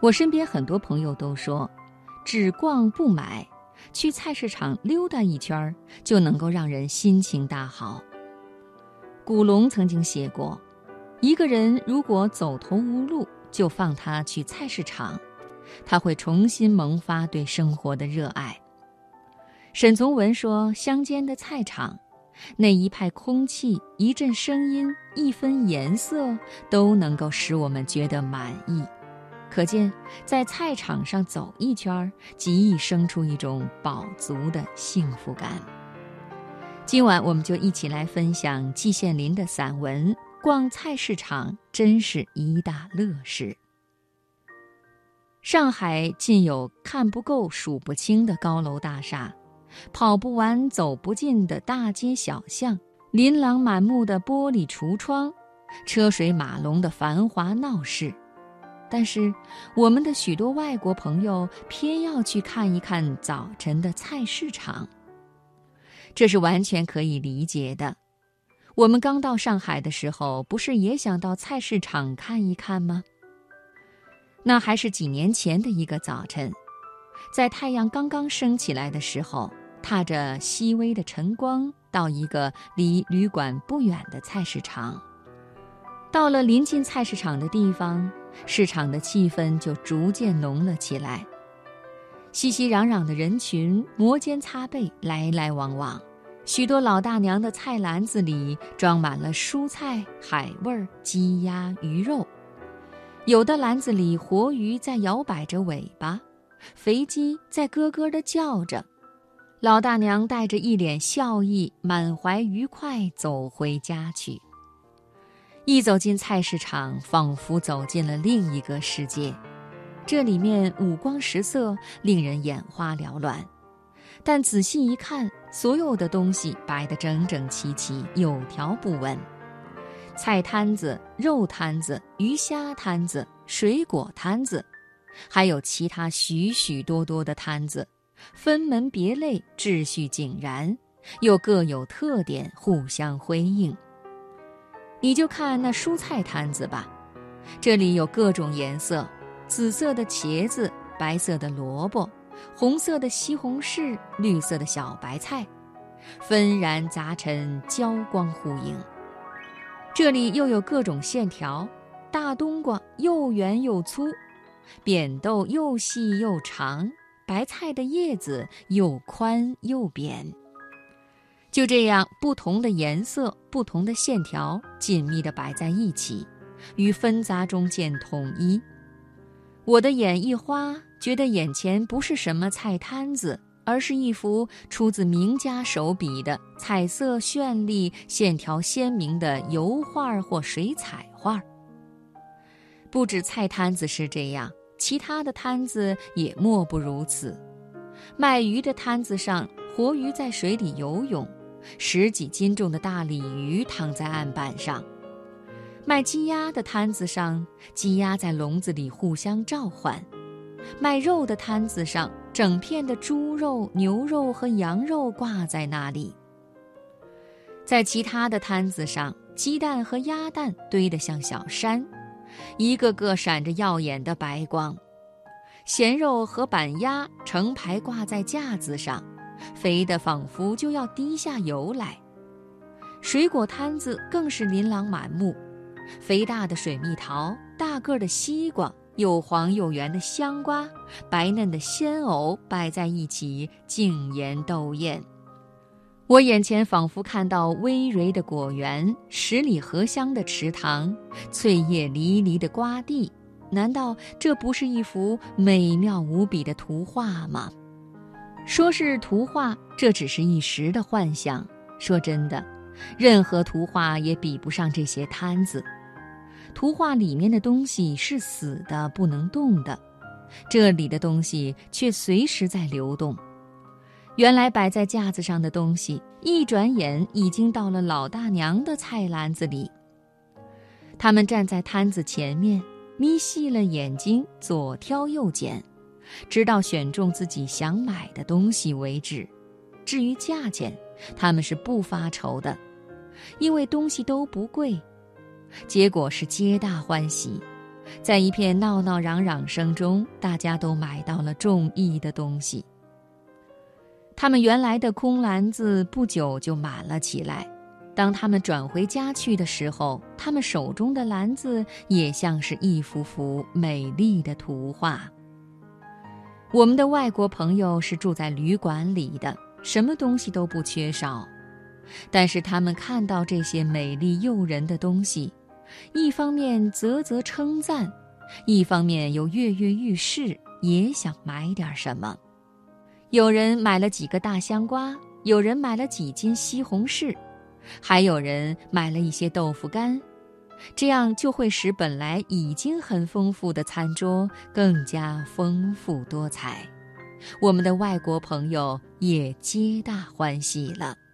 我身边很多朋友都说，只逛不买，去菜市场溜达一圈儿就能够让人心情大好。古龙曾经写过，一个人如果走投无路，就放他去菜市场，他会重新萌发对生活的热爱。沈从文说，乡间的菜场，那一派空气、一阵声音、一分颜色，都能够使我们觉得满意。可见，在菜场上走一圈儿，极易生出一种饱足的幸福感。今晚我们就一起来分享季羡林的散文《逛菜市场真是一大乐事》。上海尽有看不够、数不清的高楼大厦，跑不完、走不尽的大街小巷，琳琅满目的玻璃橱窗，车水马龙的繁华闹市。但是，我们的许多外国朋友偏要去看一看早晨的菜市场。这是完全可以理解的。我们刚到上海的时候，不是也想到菜市场看一看吗？那还是几年前的一个早晨，在太阳刚刚升起来的时候，踏着细微的晨光，到一个离旅馆不远的菜市场。到了临近菜市场的地方。市场的气氛就逐渐浓了起来，熙熙攘攘的人群摩肩擦背，来来往往。许多老大娘的菜篮子里装满了蔬菜、海味、鸡鸭鱼肉，有的篮子里活鱼在摇摆着尾巴，肥鸡在咯咯地叫着。老大娘带着一脸笑意，满怀愉快走回家去。一走进菜市场，仿佛走进了另一个世界。这里面五光十色，令人眼花缭乱。但仔细一看，所有的东西摆得整整齐齐，有条不紊。菜摊子、肉摊子、鱼虾摊子、水果摊子，还有其他许许多多的摊子，分门别类，秩序井然，又各有特点，互相辉映。你就看那蔬菜摊子吧，这里有各种颜色：紫色的茄子，白色的萝卜，红色的西红柿，绿色的小白菜，纷然杂陈，交光互映。这里又有各种线条：大冬瓜又圆又粗，扁豆又细又长，白菜的叶子又宽又扁。就这样，不同的颜色、不同的线条紧密地摆在一起，与纷杂中见统一。我的眼一花，觉得眼前不是什么菜摊子，而是一幅出自名家手笔的彩色绚丽、线条鲜明的油画或水彩画。不止菜摊子是这样，其他的摊子也莫不如此。卖鱼的摊子上，活鱼在水里游泳。十几斤重的大鲤鱼躺在案板上，卖鸡鸭的摊子上，鸡鸭在笼子里互相召唤；卖肉的摊子上，整片的猪肉、牛肉和羊肉挂在那里。在其他的摊子上，鸡蛋和鸭蛋堆得像小山，一个个闪着耀眼的白光；咸肉和板鸭成排挂在架子上。肥得仿佛就要滴下油来，水果摊子更是琳琅满目，肥大的水蜜桃，大个的西瓜，又黄又圆的香瓜，白嫩的鲜藕摆在一起，竞妍斗艳。我眼前仿佛看到葳蕤的果园，十里荷香的池塘，翠叶离离的瓜地，难道这不是一幅美妙无比的图画吗？说是图画，这只是一时的幻想。说真的，任何图画也比不上这些摊子。图画里面的东西是死的，不能动的，这里的东西却随时在流动。原来摆在架子上的东西，一转眼已经到了老大娘的菜篮子里。他们站在摊子前面，眯细了眼睛，左挑右拣。直到选中自己想买的东西为止，至于价钱，他们是不发愁的，因为东西都不贵。结果是皆大欢喜，在一片闹闹嚷嚷声中，大家都买到了中意的东西。他们原来的空篮子不久就满了起来。当他们转回家去的时候，他们手中的篮子也像是一幅幅美丽的图画。我们的外国朋友是住在旅馆里的，什么东西都不缺少。但是他们看到这些美丽诱人的东西，一方面啧啧称赞，一方面又跃跃欲试，也想买点什么。有人买了几个大香瓜，有人买了几斤西红柿。还有人买了一些豆腐干，这样就会使本来已经很丰富的餐桌更加丰富多彩。我们的外国朋友也皆大欢喜了。